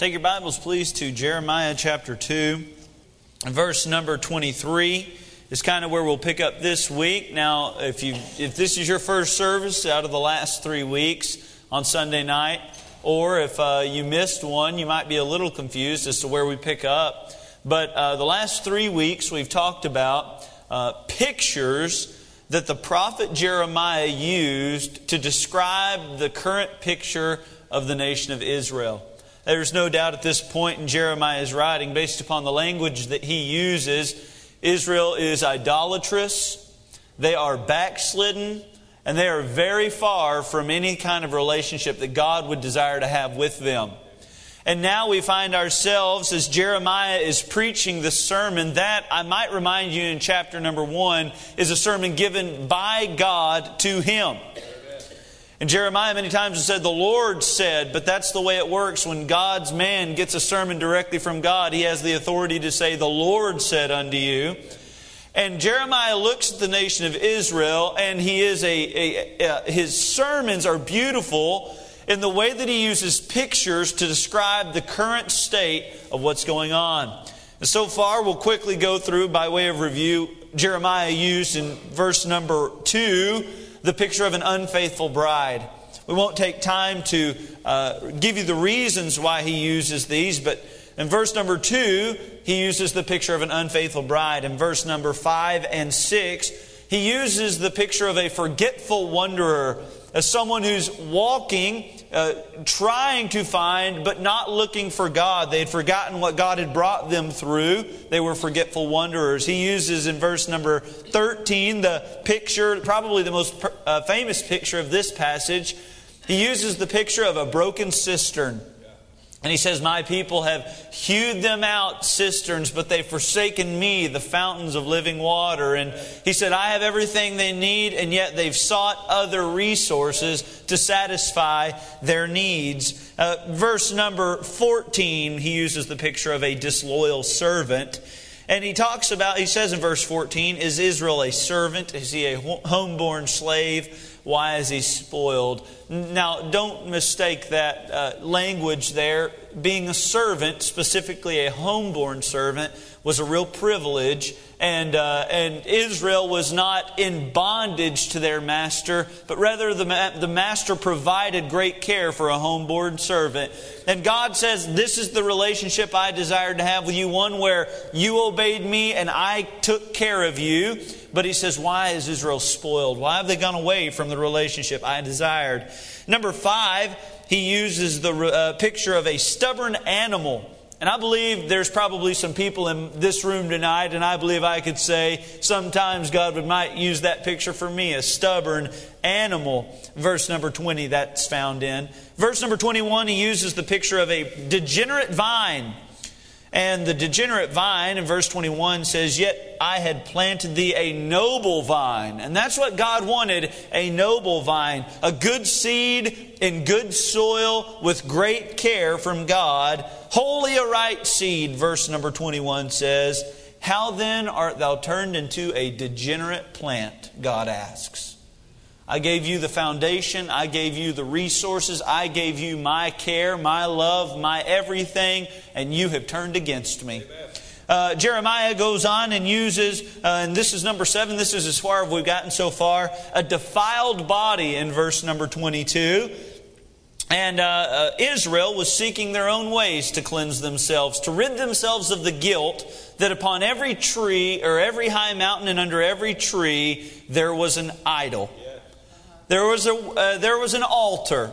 Take your Bibles, please, to Jeremiah chapter 2. Verse number 23 is kind of where we'll pick up this week. Now, if, you, if this is your first service out of the last three weeks on Sunday night, or if uh, you missed one, you might be a little confused as to where we pick up. But uh, the last three weeks, we've talked about uh, pictures that the prophet Jeremiah used to describe the current picture of the nation of Israel. There's no doubt at this point in Jeremiah's writing, based upon the language that he uses, Israel is idolatrous, they are backslidden, and they are very far from any kind of relationship that God would desire to have with them. And now we find ourselves as Jeremiah is preaching the sermon that, I might remind you in chapter number one, is a sermon given by God to him. And Jeremiah many times has said, The Lord said, but that's the way it works. When God's man gets a sermon directly from God, he has the authority to say, The Lord said unto you. And Jeremiah looks at the nation of Israel, and he is a, a, a, his sermons are beautiful in the way that he uses pictures to describe the current state of what's going on. And so far, we'll quickly go through by way of review. Jeremiah used in verse number two the picture of an unfaithful bride. We won't take time to uh, give you the reasons why he uses these, but in verse number two, he uses the picture of an unfaithful bride. In verse number five and six, he uses the picture of a forgetful wanderer as someone who's walking, uh, trying to find, but not looking for God. They had forgotten what God had brought them through. They were forgetful wanderers. He uses in verse number 13 the picture, probably the most uh, famous picture of this passage. He uses the picture of a broken cistern. And he says, My people have hewed them out cisterns, but they've forsaken me, the fountains of living water. And he said, I have everything they need, and yet they've sought other resources to satisfy their needs. Uh, verse number 14, he uses the picture of a disloyal servant. And he talks about, he says in verse 14, Is Israel a servant? Is he a homeborn slave? Why is he spoiled? Now, don't mistake that uh, language there. Being a servant, specifically a homeborn servant, was a real privilege. And, uh, and Israel was not in bondage to their master, but rather the, ma- the master provided great care for a homeborn servant. And God says, This is the relationship I desired to have with you, one where you obeyed me and I took care of you. But he says, Why is Israel spoiled? Why have they gone away from the relationship I desired? Number five, he uses the uh, picture of a stubborn animal. And I believe there's probably some people in this room tonight, and I believe I could say sometimes God would might use that picture for me, a stubborn animal. Verse number 20, that's found in. Verse number 21, he uses the picture of a degenerate vine. And the degenerate vine in verse 21 says, Yet I had planted thee a noble vine. And that's what God wanted a noble vine, a good seed in good soil with great care from God. Wholly a right seed, verse number 21 says. How then art thou turned into a degenerate plant? God asks. I gave you the foundation. I gave you the resources. I gave you my care, my love, my everything, and you have turned against me. Uh, Jeremiah goes on and uses, uh, and this is number seven, this is as far as we've gotten so far, a defiled body in verse number 22. And uh, uh, Israel was seeking their own ways to cleanse themselves, to rid themselves of the guilt that upon every tree or every high mountain and under every tree there was an idol. There was, a, uh, there was an altar.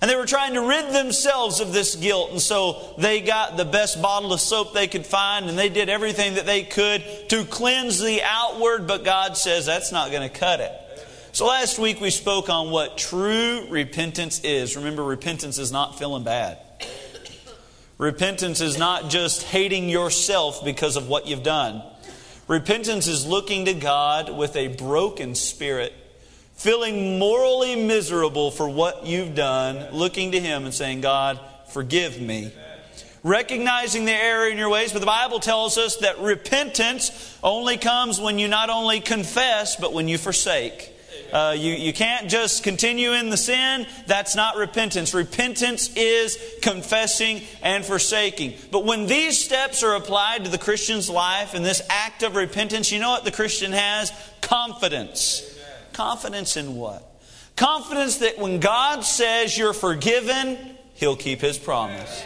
And they were trying to rid themselves of this guilt. And so they got the best bottle of soap they could find and they did everything that they could to cleanse the outward, but God says that's not going to cut it. So last week we spoke on what true repentance is. Remember, repentance is not feeling bad. Repentance is not just hating yourself because of what you've done. Repentance is looking to God with a broken spirit feeling morally miserable for what you've done, looking to Him and saying, God, forgive me. Recognizing the error in your ways, but the Bible tells us that repentance only comes when you not only confess, but when you forsake. Uh, you, you can't just continue in the sin. That's not repentance. Repentance is confessing and forsaking. But when these steps are applied to the Christian's life and this act of repentance, you know what the Christian has? Confidence. Confidence in what? Confidence that when God says you're forgiven, He'll keep His promise.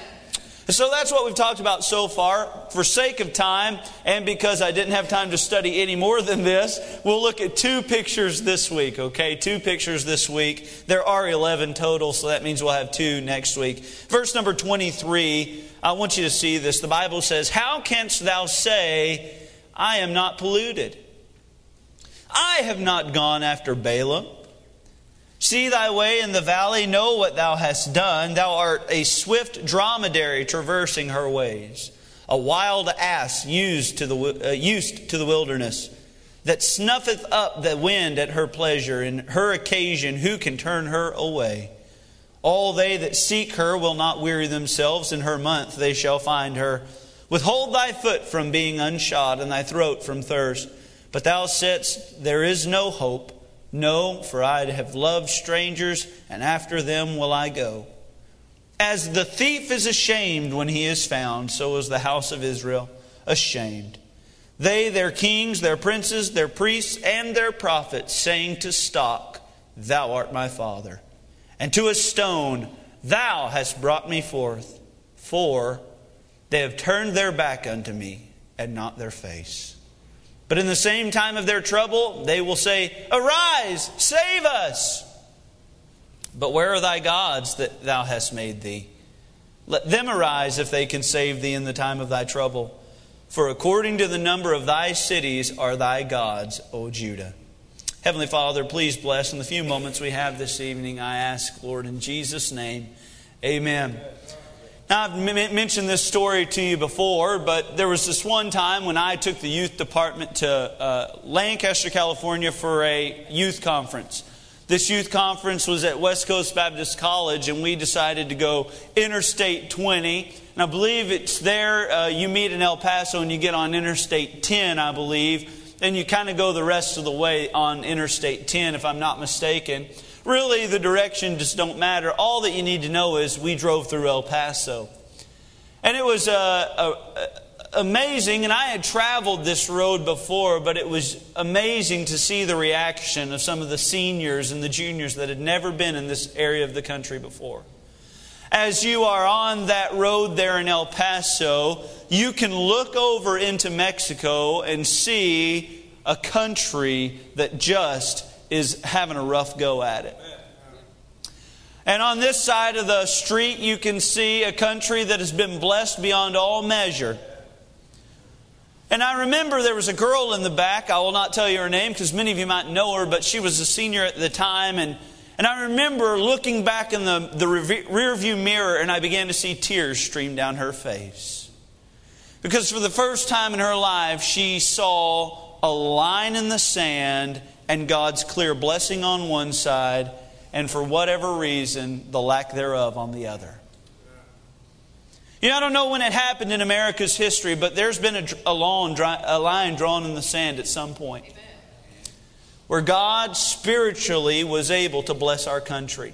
So that's what we've talked about so far. For sake of time, and because I didn't have time to study any more than this, we'll look at two pictures this week, okay? Two pictures this week. There are 11 total, so that means we'll have two next week. Verse number 23, I want you to see this. The Bible says, How canst thou say, I am not polluted? I have not gone after Baalim. See thy way in the valley, know what thou hast done. Thou art a swift dromedary traversing her ways, a wild ass used to the, uh, used to the wilderness, that snuffeth up the wind at her pleasure. In her occasion, who can turn her away? All they that seek her will not weary themselves. In her month they shall find her. Withhold thy foot from being unshod, and thy throat from thirst. But thou saidst, There is no hope. No, for I have loved strangers, and after them will I go. As the thief is ashamed when he is found, so is the house of Israel ashamed. They, their kings, their princes, their priests, and their prophets, saying to stock, Thou art my father, and to a stone, Thou hast brought me forth. For they have turned their back unto me, and not their face. But in the same time of their trouble, they will say, Arise, save us. But where are thy gods that thou hast made thee? Let them arise if they can save thee in the time of thy trouble. For according to the number of thy cities are thy gods, O Judah. Heavenly Father, please bless in the few moments we have this evening. I ask, Lord, in Jesus' name, amen. Now, I've m- mentioned this story to you before, but there was this one time when I took the youth department to uh, Lancaster, California for a youth conference. This youth conference was at West Coast Baptist College, and we decided to go Interstate 20. And I believe it's there, uh, you meet in El Paso and you get on Interstate 10, I believe. And you kind of go the rest of the way on Interstate 10, if I'm not mistaken. Really, the direction just don't matter. All that you need to know is we drove through El Paso. And it was uh, uh, amazing, and I had traveled this road before, but it was amazing to see the reaction of some of the seniors and the juniors that had never been in this area of the country before. As you are on that road there in El Paso, you can look over into Mexico and see a country that just is having a rough go at it. And on this side of the street, you can see a country that has been blessed beyond all measure. And I remember there was a girl in the back. I will not tell you her name because many of you might know her, but she was a senior at the time. And, and I remember looking back in the, the rear view mirror and I began to see tears stream down her face. Because for the first time in her life, she saw a line in the sand and God's clear blessing on one side, and for whatever reason, the lack thereof on the other. You know, I don't know when it happened in America's history, but there's been a, a, long, a line drawn in the sand at some point where God spiritually was able to bless our country.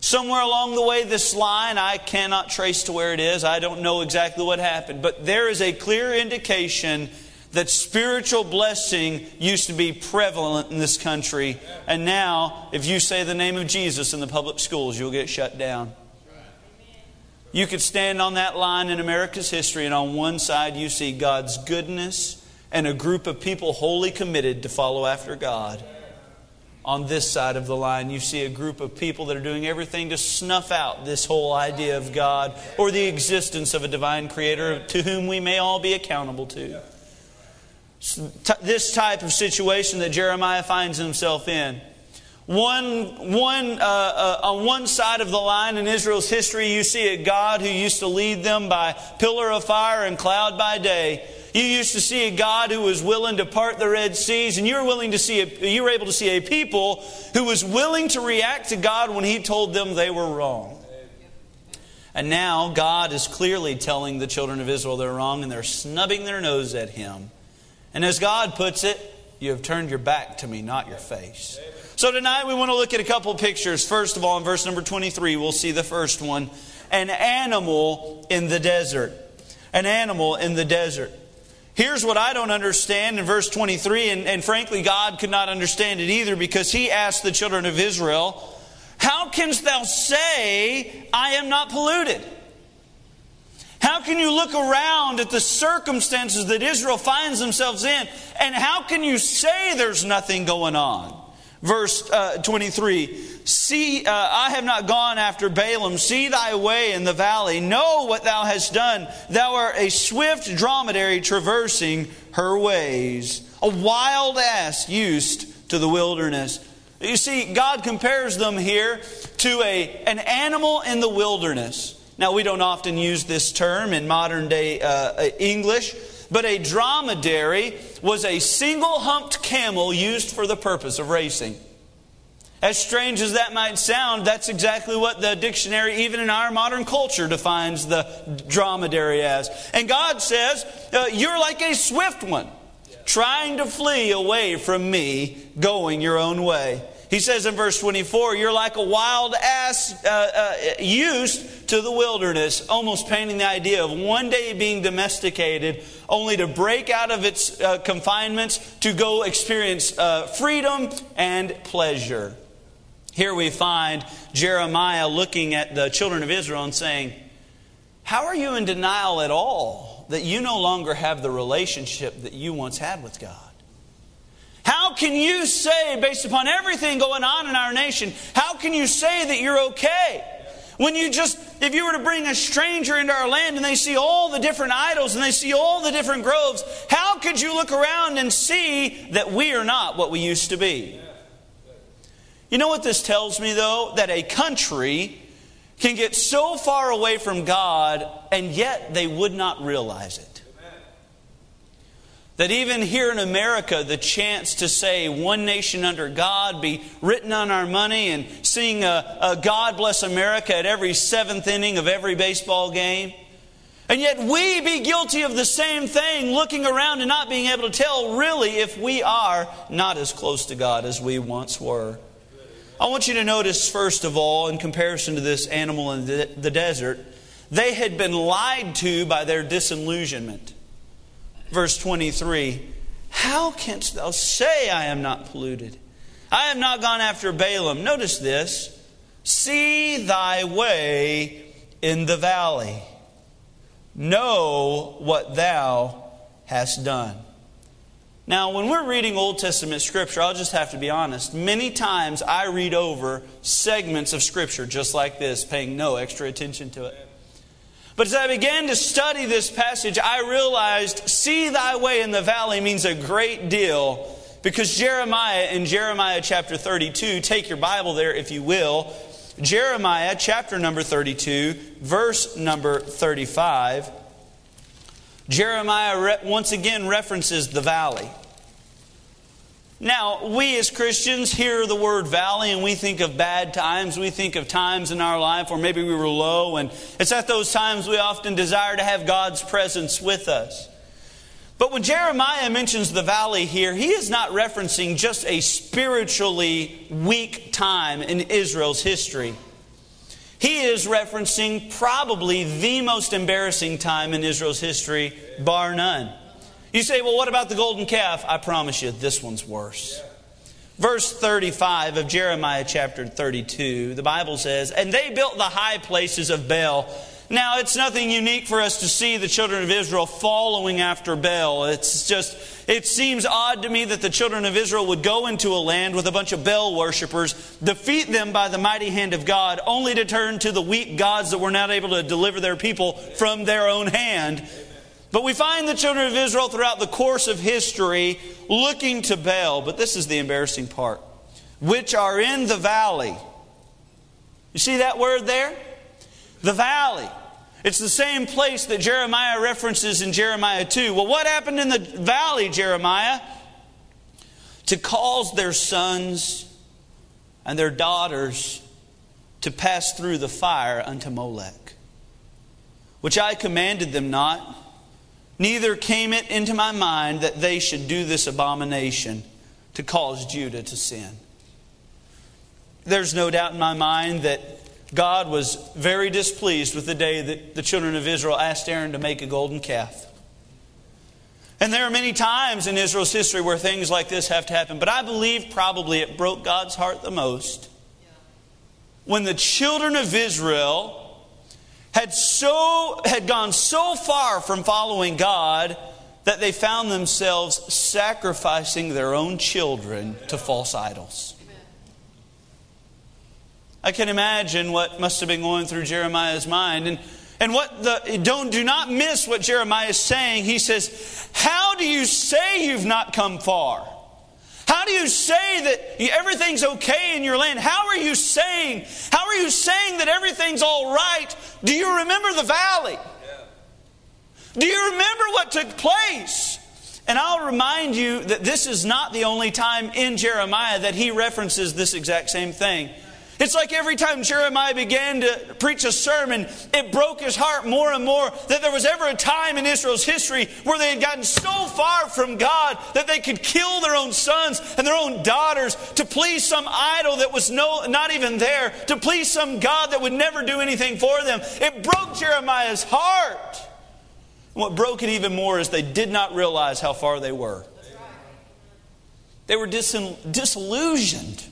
Somewhere along the way, this line, I cannot trace to where it is. I don't know exactly what happened. But there is a clear indication that spiritual blessing used to be prevalent in this country. And now, if you say the name of Jesus in the public schools, you'll get shut down. You could stand on that line in America's history, and on one side you see God's goodness and a group of people wholly committed to follow after God. On this side of the line, you see a group of people that are doing everything to snuff out this whole idea of God or the existence of a divine creator to whom we may all be accountable to this type of situation that Jeremiah finds himself in. One, one, uh, uh, on one side of the line in Israel's history, you see a God who used to lead them by pillar of fire and cloud by day. You used to see a God who was willing to part the Red Seas, and you were willing to see a, you were able to see a people who was willing to react to God when He told them they were wrong. And now God is clearly telling the children of Israel they're wrong, and they're snubbing their nose at Him. And as God puts it, You have turned your back to me, not your face. So tonight we want to look at a couple pictures. First of all, in verse number 23, we'll see the first one an animal in the desert. An animal in the desert. Here's what I don't understand in verse 23, and, and frankly, God could not understand it either because he asked the children of Israel, How canst thou say, I am not polluted? How can you look around at the circumstances that Israel finds themselves in, and how can you say there's nothing going on? Verse uh, 23 See, uh, I have not gone after Baalim. See thy way in the valley. Know what thou hast done. Thou art a swift dromedary traversing her ways, a wild ass used to the wilderness. You see, God compares them here to a, an animal in the wilderness. Now, we don't often use this term in modern day uh, English, but a dromedary was a single humped camel used for the purpose of racing. As strange as that might sound, that's exactly what the dictionary, even in our modern culture, defines the dromedary as. And God says, uh, You're like a swift one, trying to flee away from me, going your own way. He says in verse 24, You're like a wild ass uh, uh, used to the wilderness, almost painting the idea of one day being domesticated, only to break out of its uh, confinements to go experience uh, freedom and pleasure. Here we find Jeremiah looking at the children of Israel and saying, How are you in denial at all that you no longer have the relationship that you once had with God? Can you say, based upon everything going on in our nation, how can you say that you're okay? When you just, if you were to bring a stranger into our land and they see all the different idols and they see all the different groves, how could you look around and see that we are not what we used to be? You know what this tells me, though? That a country can get so far away from God and yet they would not realize it. That even here in America, the chance to say one nation under God be written on our money and sing a, a God bless America at every seventh inning of every baseball game. And yet we be guilty of the same thing, looking around and not being able to tell really if we are not as close to God as we once were. I want you to notice, first of all, in comparison to this animal in the desert, they had been lied to by their disillusionment verse 23 How canst thou say, I am not polluted? I have not gone after Baalim. Notice this See thy way in the valley, know what thou hast done. Now, when we're reading Old Testament scripture, I'll just have to be honest. Many times I read over segments of scripture just like this, paying no extra attention to it. But as I began to study this passage, I realized, see thy way in the valley means a great deal because Jeremiah in Jeremiah chapter 32, take your Bible there if you will. Jeremiah chapter number 32, verse number 35. Jeremiah once again references the valley. Now, we as Christians hear the word valley and we think of bad times. We think of times in our life where maybe we were low, and it's at those times we often desire to have God's presence with us. But when Jeremiah mentions the valley here, he is not referencing just a spiritually weak time in Israel's history. He is referencing probably the most embarrassing time in Israel's history, bar none. You say, well, what about the golden calf? I promise you, this one's worse. Verse 35 of Jeremiah chapter 32, the Bible says, And they built the high places of Baal. Now, it's nothing unique for us to see the children of Israel following after Baal. It's just, it seems odd to me that the children of Israel would go into a land with a bunch of Baal worshippers, defeat them by the mighty hand of God, only to turn to the weak gods that were not able to deliver their people from their own hand. But we find the children of Israel throughout the course of history looking to Baal, but this is the embarrassing part, which are in the valley. You see that word there? The valley. It's the same place that Jeremiah references in Jeremiah 2. Well, what happened in the valley, Jeremiah? To cause their sons and their daughters to pass through the fire unto Molech, which I commanded them not Neither came it into my mind that they should do this abomination. to cause Judah to sin. There's no doubt in my mind that God was very displeased with the day that the children of Israel asked Aaron to make a golden calf. And there are many times in Israel's history where things like this have to happen, but I believe probably it broke God's heart the most when the children of Israel had so had gone so far from following God that they found themselves sacrificing their own children to false idols. I can imagine what must have been going through Jeremiah's mind. And, and what the don't do not miss what Jeremiah is saying. He says, How do you say you've not come far? How do you say that everything's okay in your land? How are you saying? How are you saying that everything's all right? Do you remember the valley? Do you remember what took place? And I'll remind you that this is not the only time in Jeremiah that he references this exact same thing. It's like every time Jeremiah began to preach a sermon, it broke his heart more and more that there was ever a time in Israel's history where they had gotten so far from God that they could kill their own sons and their own daughters to please some idol that was no, not even there, to please some God that would never do anything for them. It broke Jeremiah's heart. And what broke it even more is they did not realize how far they were. They were disillusioned.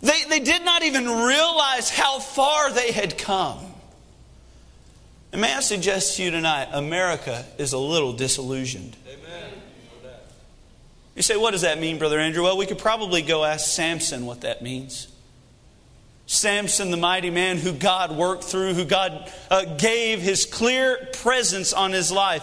They, they did not even realize how far they had come. And may I suggest to you tonight, America is a little disillusioned. Amen. You say, what does that mean, Brother Andrew? Well, we could probably go ask Samson what that means. Samson, the mighty man who God worked through, who God uh, gave his clear presence on his life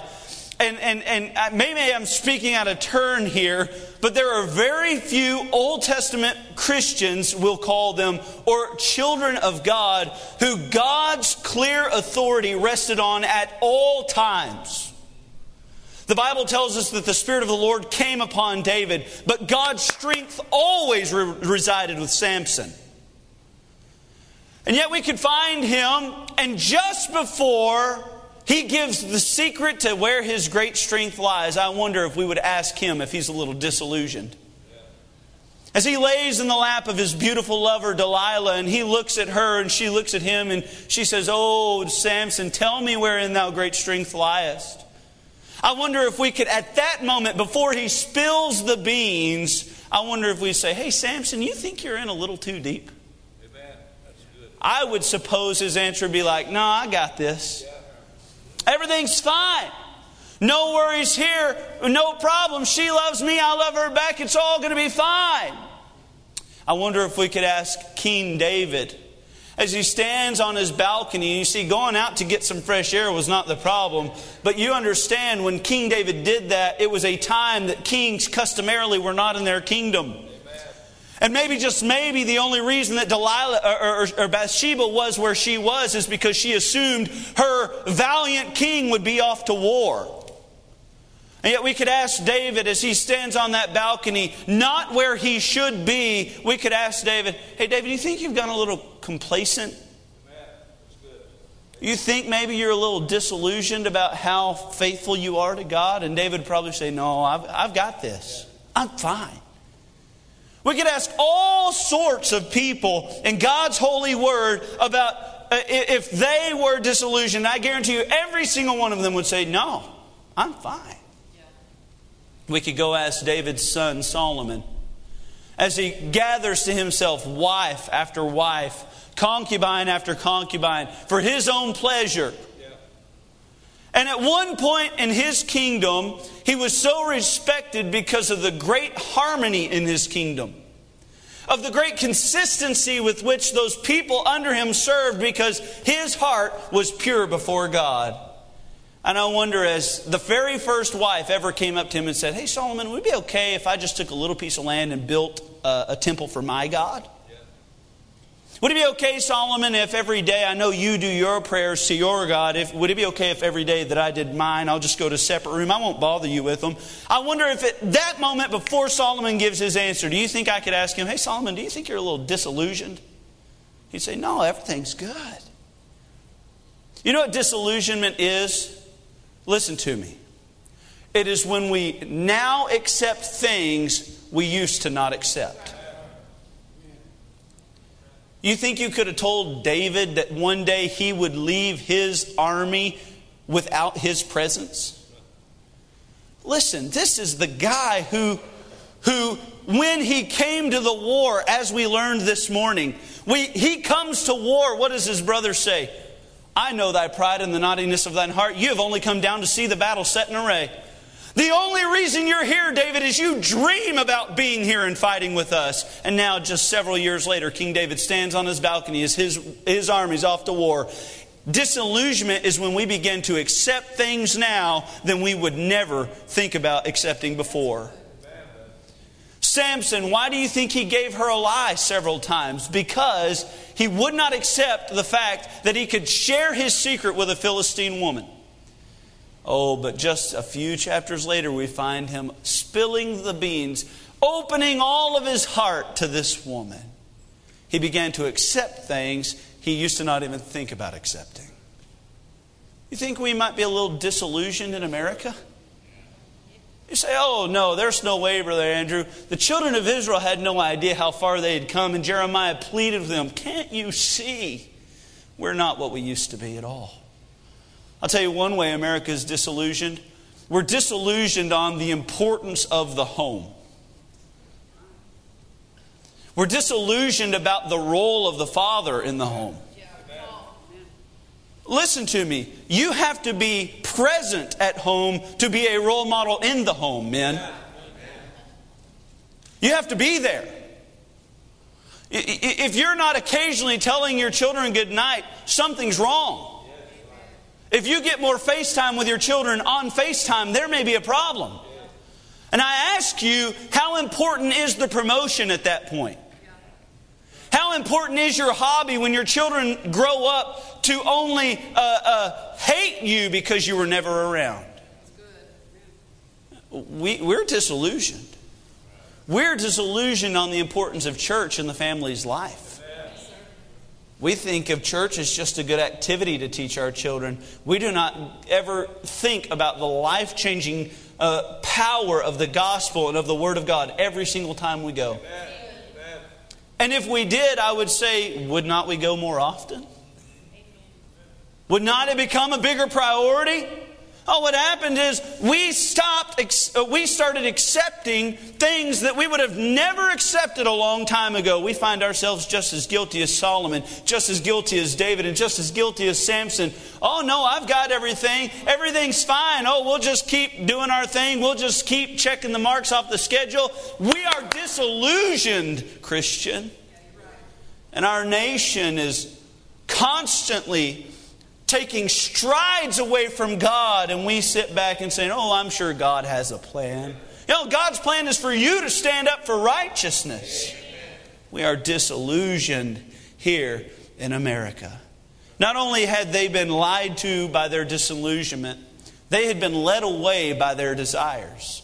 and, and, and uh, maybe I'm speaking out of turn here, but there are very few Old Testament Christians, we'll call them, or children of God, who God's clear authority rested on at all times. The Bible tells us that the Spirit of the Lord came upon David, but God's strength always re- resided with Samson. And yet we could find him, and just before he gives the secret to where his great strength lies. I wonder if we would ask him if he's a little disillusioned. As he lays in the lap of his beautiful lover, Delilah, and he looks at her and she looks at him and she says, Oh, Samson, tell me wherein thou great strength liest. I wonder if we could, at that moment, before he spills the beans, I wonder if we say, Hey, Samson, you think you're in a little too deep? Amen. I would suppose his answer would be like, No, I got this. Yeah. Everything's fine. No worries here, no problem. She loves me, I love her back. It's all going to be fine. I wonder if we could ask King David as he stands on his balcony. You see, going out to get some fresh air was not the problem. But you understand when King David did that, it was a time that kings customarily were not in their kingdom. And maybe, just maybe, the only reason that Delilah or, or, or, Bathsheba was where she was is because she assumed her valiant king would be off to war. And yet, we could ask David as he stands on that balcony, not where he should be, we could ask David, Hey, David, do you think you've gotten a little complacent? You think maybe you're a little disillusioned about how faithful you are to God? And David would probably say, No, I've, I've got this. I'm fine. We could ask all sorts of people in God's holy word about uh, if they were disillusioned. I guarantee you, every single one of them would say, No, I'm fine. We could go ask David's son, Solomon, as he gathers to himself wife after wife, concubine after concubine, for his own pleasure. And at one point in his kingdom, he was so respected because of the great harmony in his kingdom, of the great consistency with which those people under him served because his heart was pure before God. And I wonder, as the very first wife ever came up to him and said, Hey, Solomon, would it be okay if I just took a little piece of land and built a, a temple for my God? Would it be okay, Solomon, if every day I know you do your prayers to your God? If, would it be okay if every day that I did mine, I'll just go to a separate room? I won't bother you with them. I wonder if at that moment before Solomon gives his answer, do you think I could ask him, Hey, Solomon, do you think you're a little disillusioned? He'd say, No, everything's good. You know what disillusionment is? Listen to me. It is when we now accept things we used to not accept. You think you could have told David that one day he would leave his army without his presence? Listen, this is the guy who, who when he came to the war, as we learned this morning, we, he comes to war. What does his brother say? I know thy pride and the naughtiness of thine heart. You have only come down to see the battle set in array. The only reason you're here, David, is you dream about being here and fighting with us. And now, just several years later, King David stands on his balcony as his, his army's off to war. Disillusionment is when we begin to accept things now than we would never think about accepting before. Samson, why do you think he gave her a lie several times? Because he would not accept the fact that he could share his secret with a Philistine woman. Oh, but just a few chapters later, we find him spilling the beans, opening all of his heart to this woman. He began to accept things he used to not even think about accepting. You think we might be a little disillusioned in America? You say, oh, no, there's no way, Brother Andrew. The children of Israel had no idea how far they had come, and Jeremiah pleaded with them, Can't you see? We're not what we used to be at all. I'll tell you one way America is disillusioned. We're disillusioned on the importance of the home. We're disillusioned about the role of the father in the home. Listen to me. You have to be present at home to be a role model in the home, men. You have to be there. If you're not occasionally telling your children good night, something's wrong. If you get more FaceTime with your children on FaceTime, there may be a problem. And I ask you, how important is the promotion at that point? How important is your hobby when your children grow up to only uh, uh, hate you because you were never around? We, we're disillusioned. We're disillusioned on the importance of church in the family's life. We think of church as just a good activity to teach our children. We do not ever think about the life changing uh, power of the gospel and of the Word of God every single time we go. Amen. And if we did, I would say, would not we go more often? Would not it become a bigger priority? Oh, what happened is we stopped, uh, we started accepting things that we would have never accepted a long time ago. We find ourselves just as guilty as Solomon, just as guilty as David, and just as guilty as Samson. Oh, no, I've got everything. Everything's fine. Oh, we'll just keep doing our thing. We'll just keep checking the marks off the schedule. We are disillusioned, Christian. And our nation is constantly taking strides away from God, and we sit back and say, Oh, I'm sure God has a plan. You know, God's plan is for you to stand up for righteousness. We are disillusioned here in America. Not only had they been lied to by their disillusionment, they had been led away by their desires.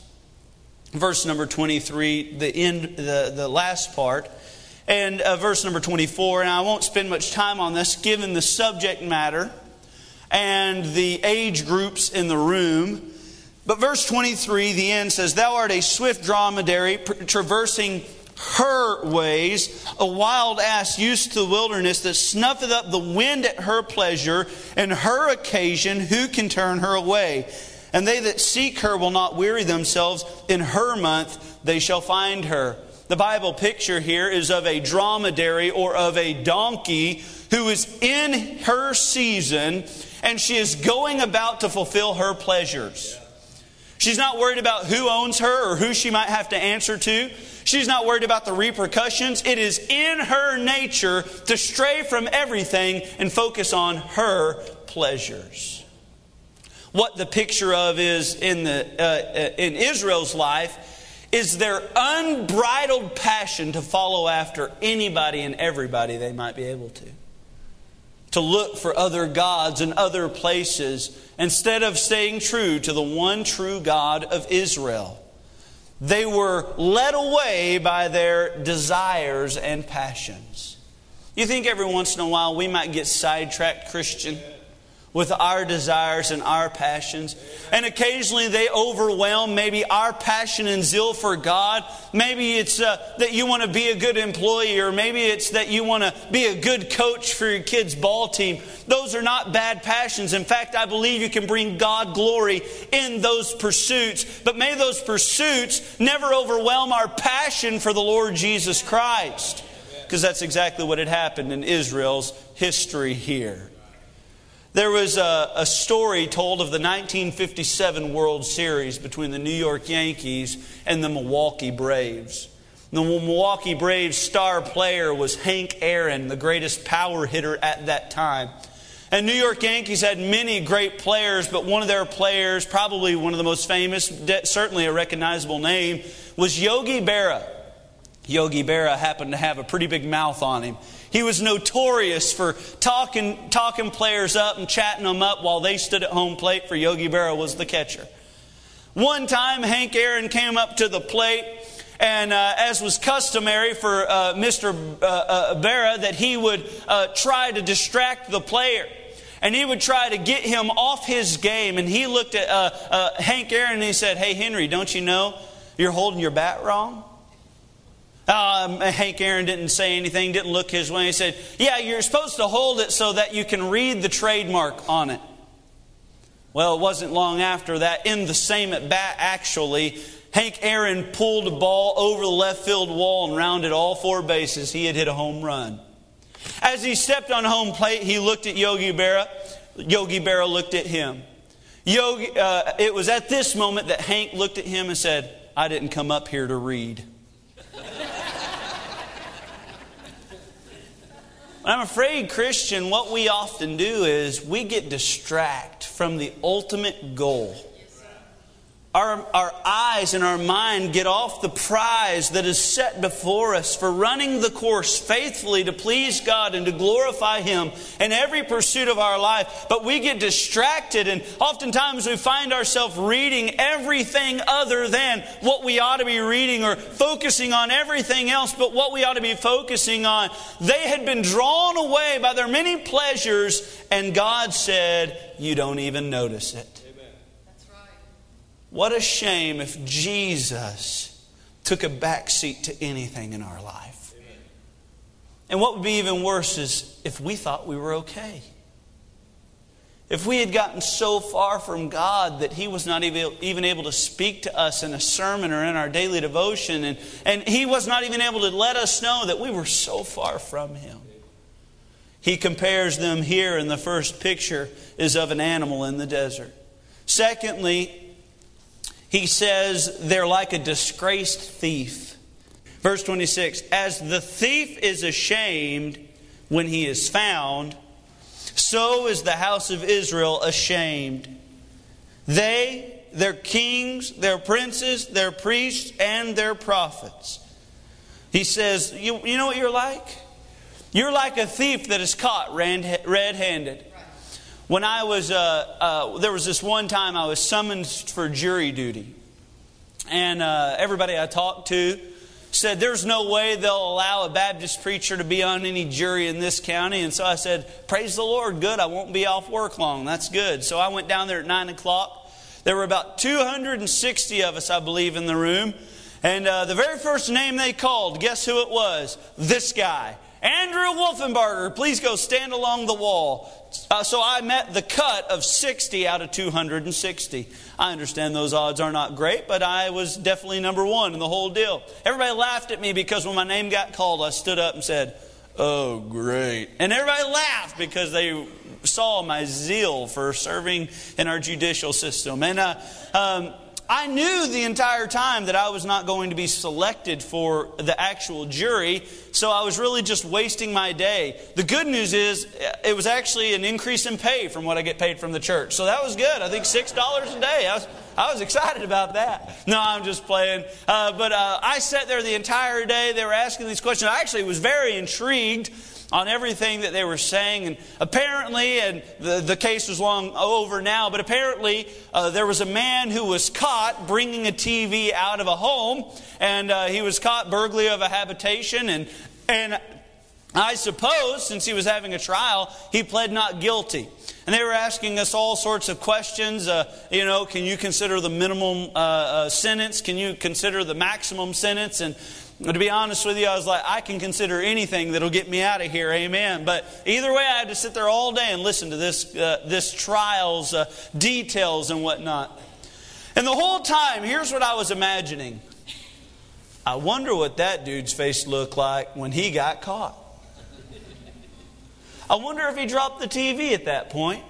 Verse number 23, the, end, the, the last part, and uh, verse number 24, and I won't spend much time on this given the subject matter and the age groups in the room. But verse 23, the end says, Thou art a swift dromedary traversing her ways, a wild ass used to the wilderness that snuffeth up the wind at her pleasure, and her occasion, who can turn her away? And they that seek her will not weary themselves. In her month they shall find her. The Bible picture here is of a dromedary or of a donkey who is in her season and she is going about to fulfill her pleasures. She's not worried about who owns her or who she might have to answer to. She's not worried about the repercussions. It is in her nature to stray from everything and focus on her pleasures. What the picture of is in, the, uh, uh in Israel's life is their unbridled passion to follow after anybody and everybody they might be able to to look for other gods and other places instead of staying true to the one true God of Israel. They were led away by their desires and passions. You think every once in a while we might get sidetracked, Christian? With our desires and our passions. And occasionally they overwhelm maybe our passion and zeal for God. Maybe it's uh, that you want to be a good employee, or maybe it's that you want to be a good coach for your kids' ball team. Those are not bad passions. In fact, I believe you can bring God glory in those pursuits. But may those pursuits never overwhelm our passion for the Lord Jesus Christ. Because that's exactly what had happened in Israel's history here. There was a, a, story told of the 1957 World Series between the New York Yankees and the Milwaukee Braves. The Milwaukee Braves star player was Hank Aaron, the greatest power hitter at that time. And New York Yankees had many great players, but one of their players, probably one of the most famous, certainly a recognizable name, was Yogi Berra. Yogi Berra happened to have a pretty big mouth on him. He was notorious for talking, talking players up and chatting them up while they stood at home plate, for Yogi Berra was the catcher. One time, Hank Aaron came up to the plate, and uh, as was customary for uh, Mr. Uh, uh, Berra, that he would uh, try to distract the player. And he would try to get him off his game. And he looked at uh, Hank Aaron and he said, Hey, Henry, don't you know you're holding your bat wrong? Um, Hank Aaron didn't say anything, didn't look his way. He said, Yeah, you're supposed to hold it so that you can read the trademark on it. Well, it wasn't long after that, in the same at bat, actually, Hank Aaron pulled a ball over the left field wall and rounded all four bases. He had hit a home run. As he stepped on home plate, he looked at Yogi Berra. Yogi Berra looked at him. Yogi, uh, it was at this moment that Hank looked at him and said, I didn't come up here to read. I'm afraid, Christian, what we often do is we get distracted from the ultimate goal our, our eyes and our mind get off the prize that is set before us for running the course faithfully to please God and to glorify Him in every pursuit of our life. But we get distracted, and oftentimes we find ourselves reading everything other than what we ought to be reading or focusing on everything else but what we ought to be focusing on. They had been drawn away by their many pleasures, and God said, You don't even notice it. What a shame if Jesus took a back seat to anything in our life. And what would be even worse is if we thought we were okay. If we had gotten so far from God that He was not even able to speak to us in a sermon or in our daily devotion, and, and He was not even able to let us know that we were so far from Him. He compares them here in the first picture is of an animal in the desert. Secondly, he says they're like a disgraced thief. Verse 26 As the thief is ashamed when he is found, so is the house of Israel ashamed. They, their kings, their princes, their priests, and their prophets. He says, You, you know what you're like? You're like a thief that is caught red handed. When I was, uh, uh, there was this one time I was summoned for jury duty. And uh, everybody I talked to said, There's no way they'll allow a Baptist preacher to be on any jury in this county. And so I said, Praise the Lord, good. I won't be off work long. That's good. So I went down there at 9 o'clock. There were about 260 of us, I believe, in the room. And uh, the very first name they called, guess who it was? This guy. Andrew Wolfenbarger, please go stand along the wall. Uh, so I met the cut of 60 out of 260. I understand those odds are not great, but I was definitely number one in the whole deal. Everybody laughed at me because when my name got called, I stood up and said, Oh, great. And everybody laughed because they saw my zeal for serving in our judicial system. And uh, um, I knew the entire time that I was not going to be selected for the actual jury, so I was really just wasting my day. The good news is it was actually an increase in pay from what I get paid from the church. So that was good. I think $6 a day. I was, I was excited about that. No, I'm just playing. Uh, but uh, I sat there the entire day. They were asking these questions. I actually was very intrigued on everything that they were saying. And apparently, and the, the case was long over now, but apparently uh, there was a man who was caught bringing a TV out of a home, and uh, he was caught burglary of a habitation. And, and I suppose, since he was having a trial, he pled not guilty. And they were asking us all sorts of questions. Uh, you know, can you consider the minimum uh, uh, sentence? Can you consider the maximum sentence? And to be honest with you, I was like, I can consider anything that'll get me out of here. Amen. But either way, I had to sit there all day and listen to this, uh, this trial's uh, details and whatnot. And the whole time, here's what I was imagining. I wonder what that dude's face looked like when he got caught. I wonder if he dropped the TV at that point.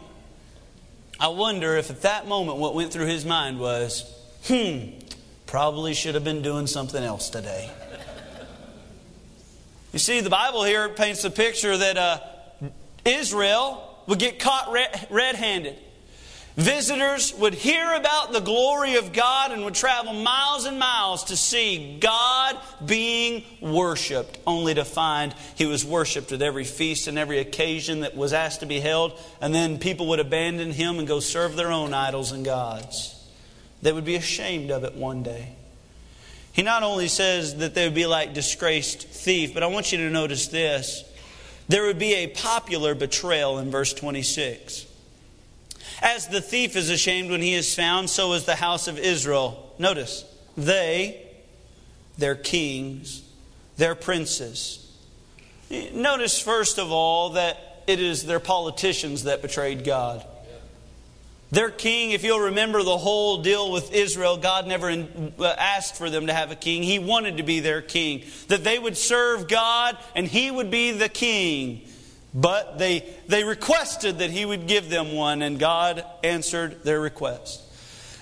I wonder if at that moment what went through his mind was, hmm, probably should have been doing something else today. You see, the Bible here paints a picture that uh, Israel would get caught red handed. Visitors would hear about the glory of God and would travel miles and miles to see God being worshiped, only to find He was worshiped at every feast and every occasion that was asked to be held, and then people would abandon Him and go serve their own idols and gods. They would be ashamed of it one day. He not only says that they would be like disgraced thief, but I want you to notice this. There would be a popular betrayal in verse 26. As the thief is ashamed when he is found, so is the house of Israel. Notice, they, their kings, their princes. Notice, first of all, that it is their politicians that betrayed God. Their king, if you'll remember the whole deal with Israel, God never uh, asked for them to have a king. He wanted to be their king. That they would serve God and He would be the king. But they, they requested that he would give them one, and God answered their request.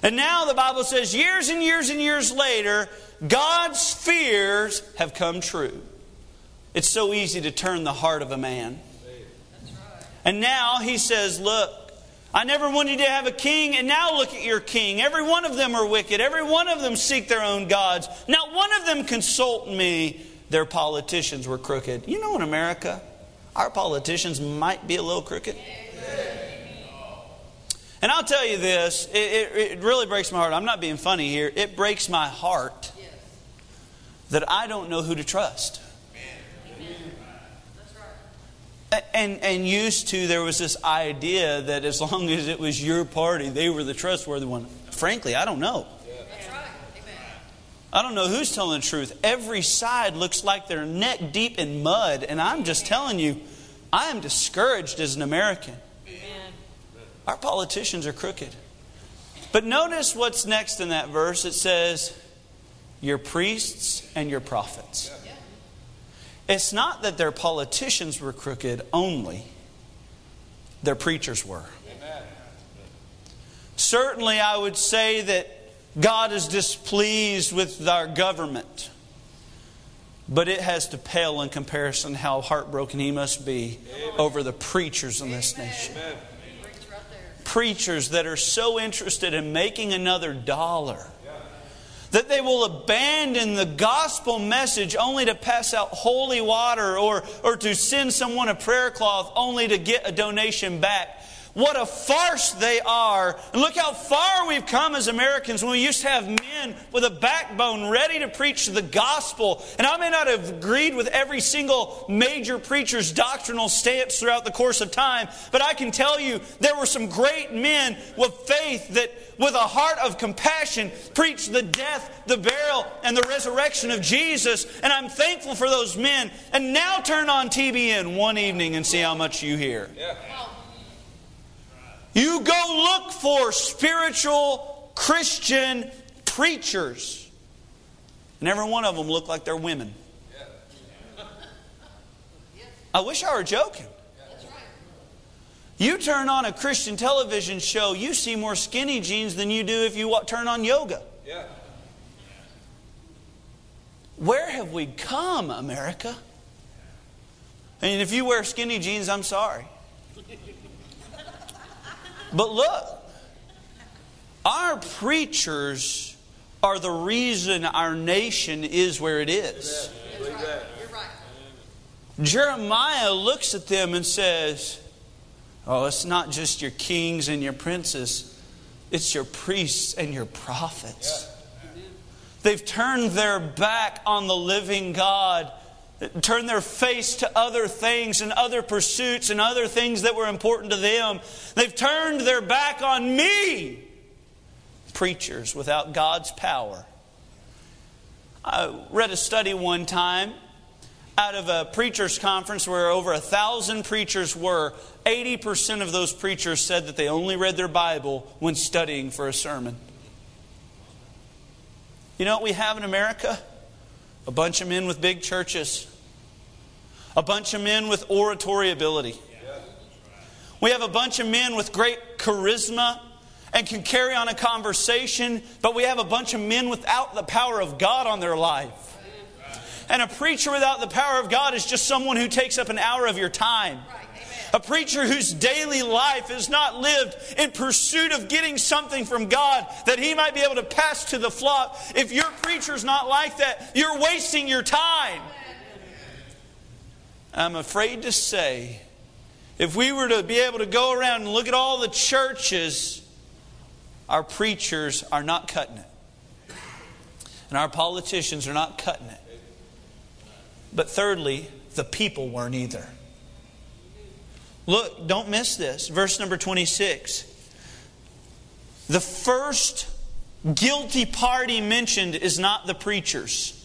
And now the Bible says, years and years and years later, God's fears have come true. It's so easy to turn the heart of a man. And now he says, Look, I never wanted to have a king, and now look at your king. Every one of them are wicked. Every one of them seek their own gods. Not one of them consult me. Their politicians were crooked. You know, in America, our politicians might be a little crooked. And I'll tell you this, it, it, it, really breaks my heart. I'm not being funny here. It breaks my heart that I don't know who to trust. And, and used to, there was this idea that as long as it was your party, they were the trustworthy one. Frankly, I don't know. I don't know who's telling the truth. Every side looks like they're neck deep in mud. And I'm just telling you, I am discouraged as an American. Amen. Our politicians are crooked. But notice what's next in that verse. It says, Your priests and your prophets. It's not that their politicians were crooked only, their preachers were. Amen. Certainly, I would say that God is displeased with our government. But it has to pale in comparison how heartbroken he must be Amen. over the preachers in this nation. Amen. Preachers that are so interested in making another dollar that they will abandon the gospel message only to pass out holy water or, or to send someone a prayer cloth only to get a donation back. What a farce they are. And look how far we've come as Americans when we used to have men with a backbone ready to preach the gospel. And I may not have agreed with every single major preacher's doctrinal stance throughout the course of time, but I can tell you there were some great men with faith that, with a heart of compassion, preached the death, the burial, and the resurrection of Jesus. And I'm thankful for those men. And now turn on TBN one evening and see how much you hear. Yeah. You go look for spiritual Christian preachers. And every one of them look like they're women. I wish I were joking. You turn on a Christian television show, you see more skinny jeans than you do if you turn on yoga. Where have we come, America? And if you wear skinny jeans, I'm sorry. But look, our preachers are the reason our nation is where it is. Jeremiah looks at them and says, Oh, it's not just your kings and your princes, it's your priests and your prophets. They've turned their back on the living God turned their face to other things and other pursuits and other things that were important to them. They've turned their back on me. Preachers without God's power. I read a study one time out of a preachers' conference where over a thousand preachers were. 80% of those preachers said that they only read their Bible when studying for a sermon. You know what we have in America? A bunch of men with big churches, a bunch of men with oratory ability. We have a bunch of men with great charisma and can carry on a conversation, but we have a bunch of men without the power of God on their life. And a preacher without the power of God is just someone who takes up an hour of your time. A preacher whose daily life is not lived in pursuit of getting something from God that he might be able to pass to the flock. If your preacher's not like that, you're wasting your time. I'm afraid to say, if we were to be able to go around and look at all the churches, our preachers are not cutting it. And our politicians are not cutting it. But thirdly, the people weren't either. Look, don't miss this. Verse number 26. The first guilty party mentioned is not the preachers.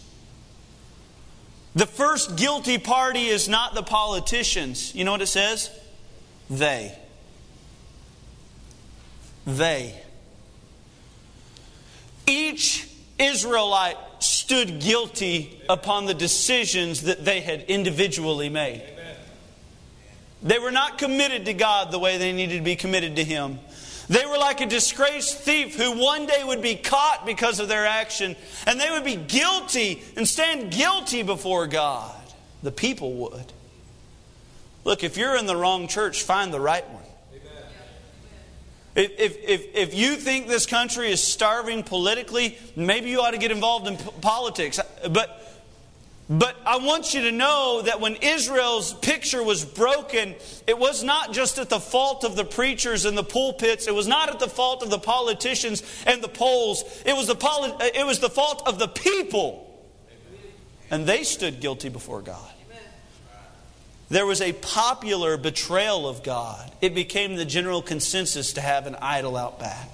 The first guilty party is not the politicians. You know what it says? They. They. Each Israelite stood guilty upon the decisions that they had individually made. They were not committed to God the way they needed to be committed to Him. They were like a disgraced thief who one day would be caught because of their action, and they would be guilty and stand guilty before God. The people would. Look, if you're in the wrong church, find the right one. If, if, if, you think this country is starving politically, maybe you ought to get involved in politics. But, but I want you to know that when Israel's picture was broken, it was not just at the fault of the preachers and the pulpits, it was not at the fault of the politicians and the polls, it was the, poli- uh, it was the fault of the people. And they stood guilty before God. There was a popular betrayal of God. It became the general consensus to have an idol out back.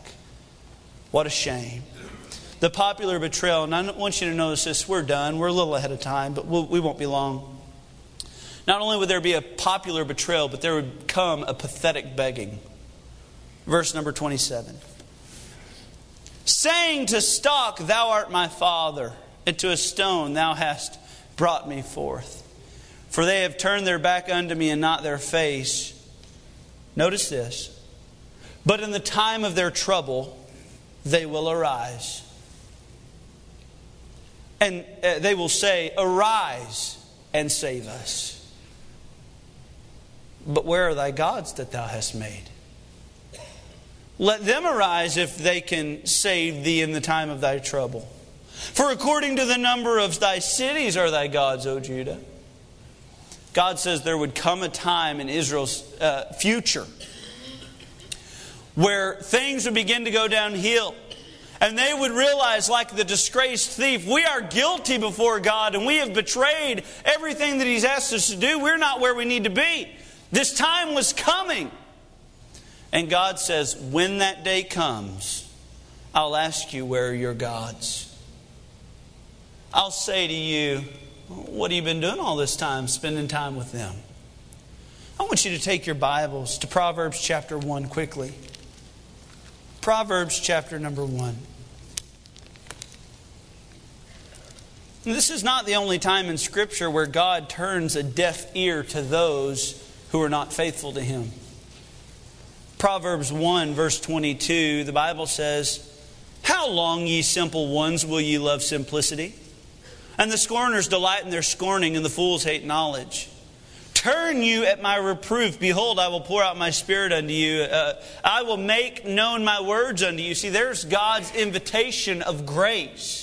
What a shame. The popular betrayal, and I want you to notice this, we're done. We're a little ahead of time, but we'll, we will not be long. Not only would there be a popular betrayal, but there would come a pathetic begging. Verse number 27. Saying to stock, Thou art my father, and to a stone, Thou hast brought me forth. For they have turned their back unto me and not their face. Notice this. But in the time of their trouble, they will arise. And uh, they will say, Arise and save us. But where are thy gods that thou hast made? Let them arise if they can save thee in the time of thy trouble. For according to the number of thy cities are thy gods, O Judah. God says there would come a time in Israel's uh, future where things would begin to go downhill. And they would realize, like the disgraced thief, we are guilty before God and we have betrayed everything that He's asked us to do. We're not where we need to be. This time was coming. And God says, when that day comes, I'll ask you, where are your gods? I'll say to you, what have you been doing all this time, spending time with them? I want you to take your Bibles to Proverbs chapter 1 quickly. Proverbs chapter number 1. This is not the only time in Scripture where God turns a deaf ear to those who are not faithful to Him. Proverbs 1, verse 22, the Bible says, How long, ye simple ones, will ye love simplicity? And the scorners delight in their scorning, and the fools hate knowledge. Turn you at my reproof. Behold, I will pour out my spirit unto you. Uh, I will make known my words unto you. See, there's God's invitation of grace.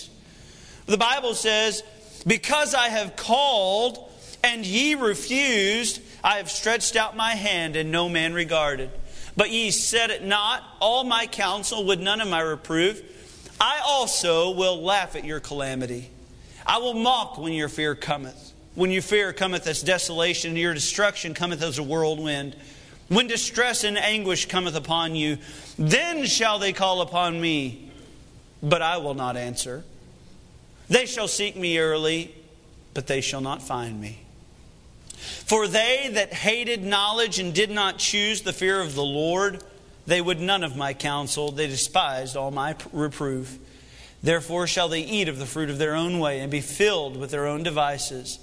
The Bible says, Because I have called and ye refused, I have stretched out my hand and no man regarded. But ye said it not, all my counsel with none of my reproof. I also will laugh at your calamity. I will mock when your fear cometh. When your fear cometh as desolation, and your destruction cometh as a whirlwind. When distress and anguish cometh upon you, then shall they call upon me, but I will not answer. They shall seek me early, but they shall not find me. For they that hated knowledge and did not choose the fear of the Lord, they would none of my counsel. They despised all my reproof. Therefore shall they eat of the fruit of their own way and be filled with their own devices.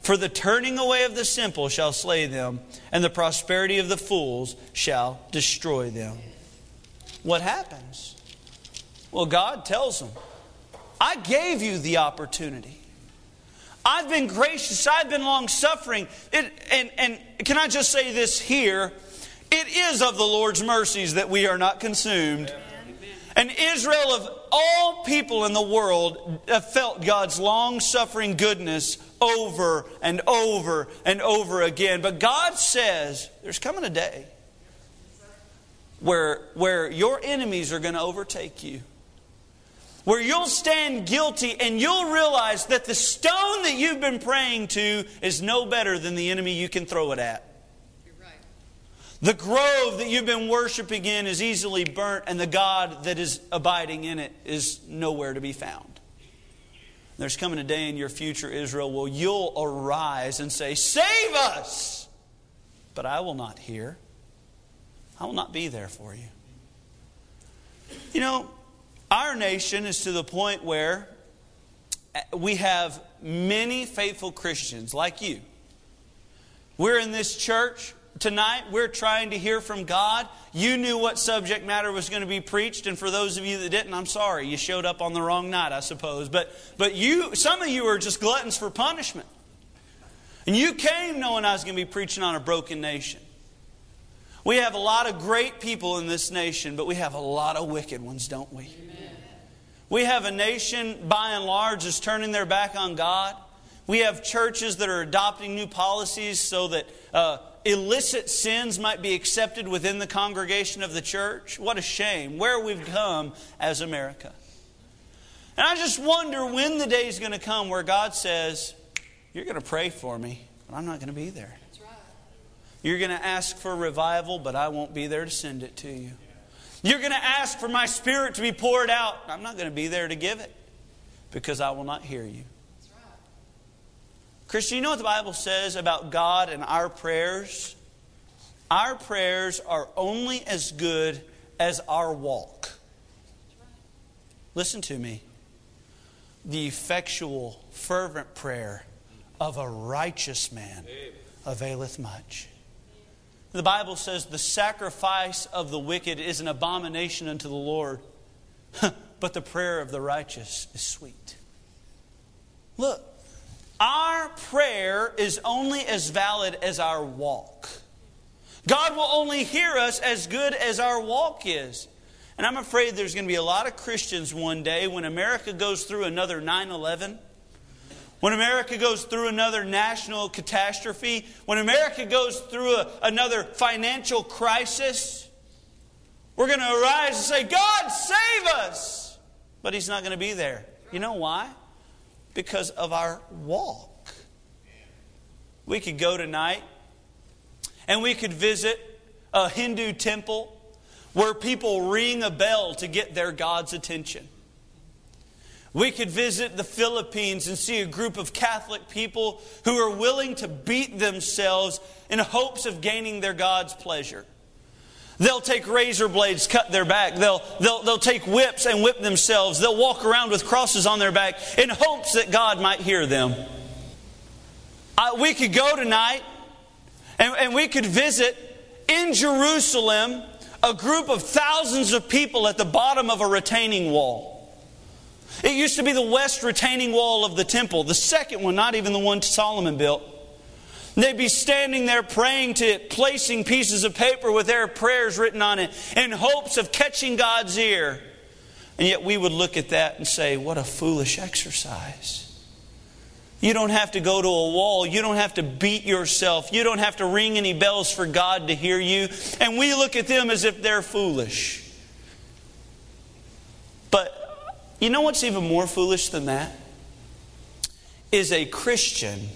For the turning away of the simple shall slay them, and the prosperity of the fools shall destroy them. What happens? Well, God tells them, I gave you the opportunity. I've been gracious, I've been long suffering. and, and can I just say this here? It is of the Lord's mercies that we are not consumed. And Israel, of all people in the world, have felt God's long suffering goodness over and over and over again. But God says there's coming a day where, where your enemies are going to overtake you. Where you'll stand guilty and you'll realize that the stone that you've been praying to is no better than the enemy you can throw it at. The grove that you've been worshiping in is easily burnt, and the God that is abiding in it is nowhere to be found. There's coming a day in your future, Israel, where you'll arise and say, Save us! But I will not hear. I will not be there for you. You know, our nation is to the point where eh, we have many faithful Christians like you. We're in this church tonight we're trying to hear from God. You knew what subject matter was going to be preached, and for those of you that didn't, I'm sorry. You showed up on the wrong night, I suppose. But but you some of you are just gluttons for punishment. And you came knowing I was going to be preaching on a broken nation. We have a lot of great people in this nation, but we have a lot of wicked ones, don't we? Amen. We have a nation, by and large, is turning their back on God. We have churches that are adopting new policies so that uh, illicit sins might be accepted within the congregation of the church. What a shame. Where we've come as America. And I just wonder when the day is going to come where God says, You're going to pray for me, but I'm not going to be there. You're going to ask for revival, but I won't be there to send it to you. You're going to ask for my spirit to be poured out. I'm not going to be there to give it because I will not hear you. Christian, you know what the Bible says about God and our prayers? Our prayers are only as good as our walk. Listen to me. The effectual, fervent prayer of a righteous man availeth much. The Bible says the sacrifice of the wicked is an abomination unto the Lord, but the prayer of the righteous is sweet. Look, our prayer is only as valid as our walk. God will only hear us as good as our walk is. And I'm afraid there's going to be a lot of Christians one day when America goes through another 9 11, when America goes through another national catastrophe, when America goes through a, another financial crisis, we're going to arise and say, God, save us! But He's not going to be there. You know why? because of our walk. We could go tonight and we could visit a Hindu temple where people ring a bell to get their God's attention. We could visit the Philippines and see a group of Catholic people who are willing to beat themselves in hopes of gaining their God's pleasure. They'll take razor blades, cut their back. They'll, they'll, they'll take whips and whip themselves. They'll walk around with crosses on their back in hopes that God might hear them. Uh, we could go tonight and, and we could visit in Jerusalem a group of thousands of people at the bottom of a retaining wall. It used to be the west retaining wall of the temple, the second one, not even the one Solomon built. They'd be standing there praying to it, placing pieces of paper with their prayers written on it in hopes of catching God's ear. And yet we would look at that and say, what a foolish exercise. You don't have to go to a wall. You don't have to beat yourself. You don't have to ring any bells for God to hear you. And we look at them as if they're foolish. But you know what's even more foolish than that? Is a Christian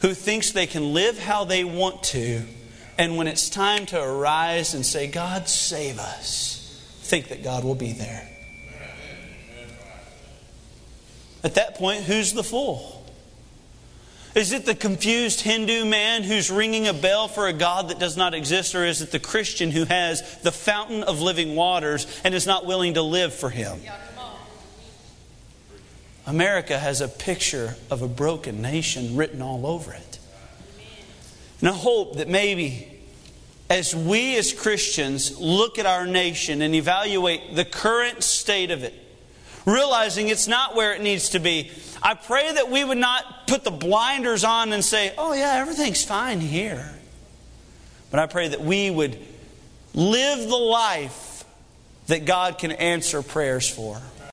who thinks they can live how they want to, and when it's time to arise and say, God, save us, think that God will be there. At that point, who's the fool? Is it the confused Hindu man who's ringing a bell for a God that does not exist, or is it the Christian who has the fountain of living waters and is not willing to live for him? America has a picture of a broken nation written all over it. And I hope that maybe as we as Christians look at our nation and evaluate the current state of it, realizing it's not where it needs to be, I pray that we would not put the blinders on and say, oh, yeah, everything's fine here. But I pray that we would live the life that God can answer prayers for.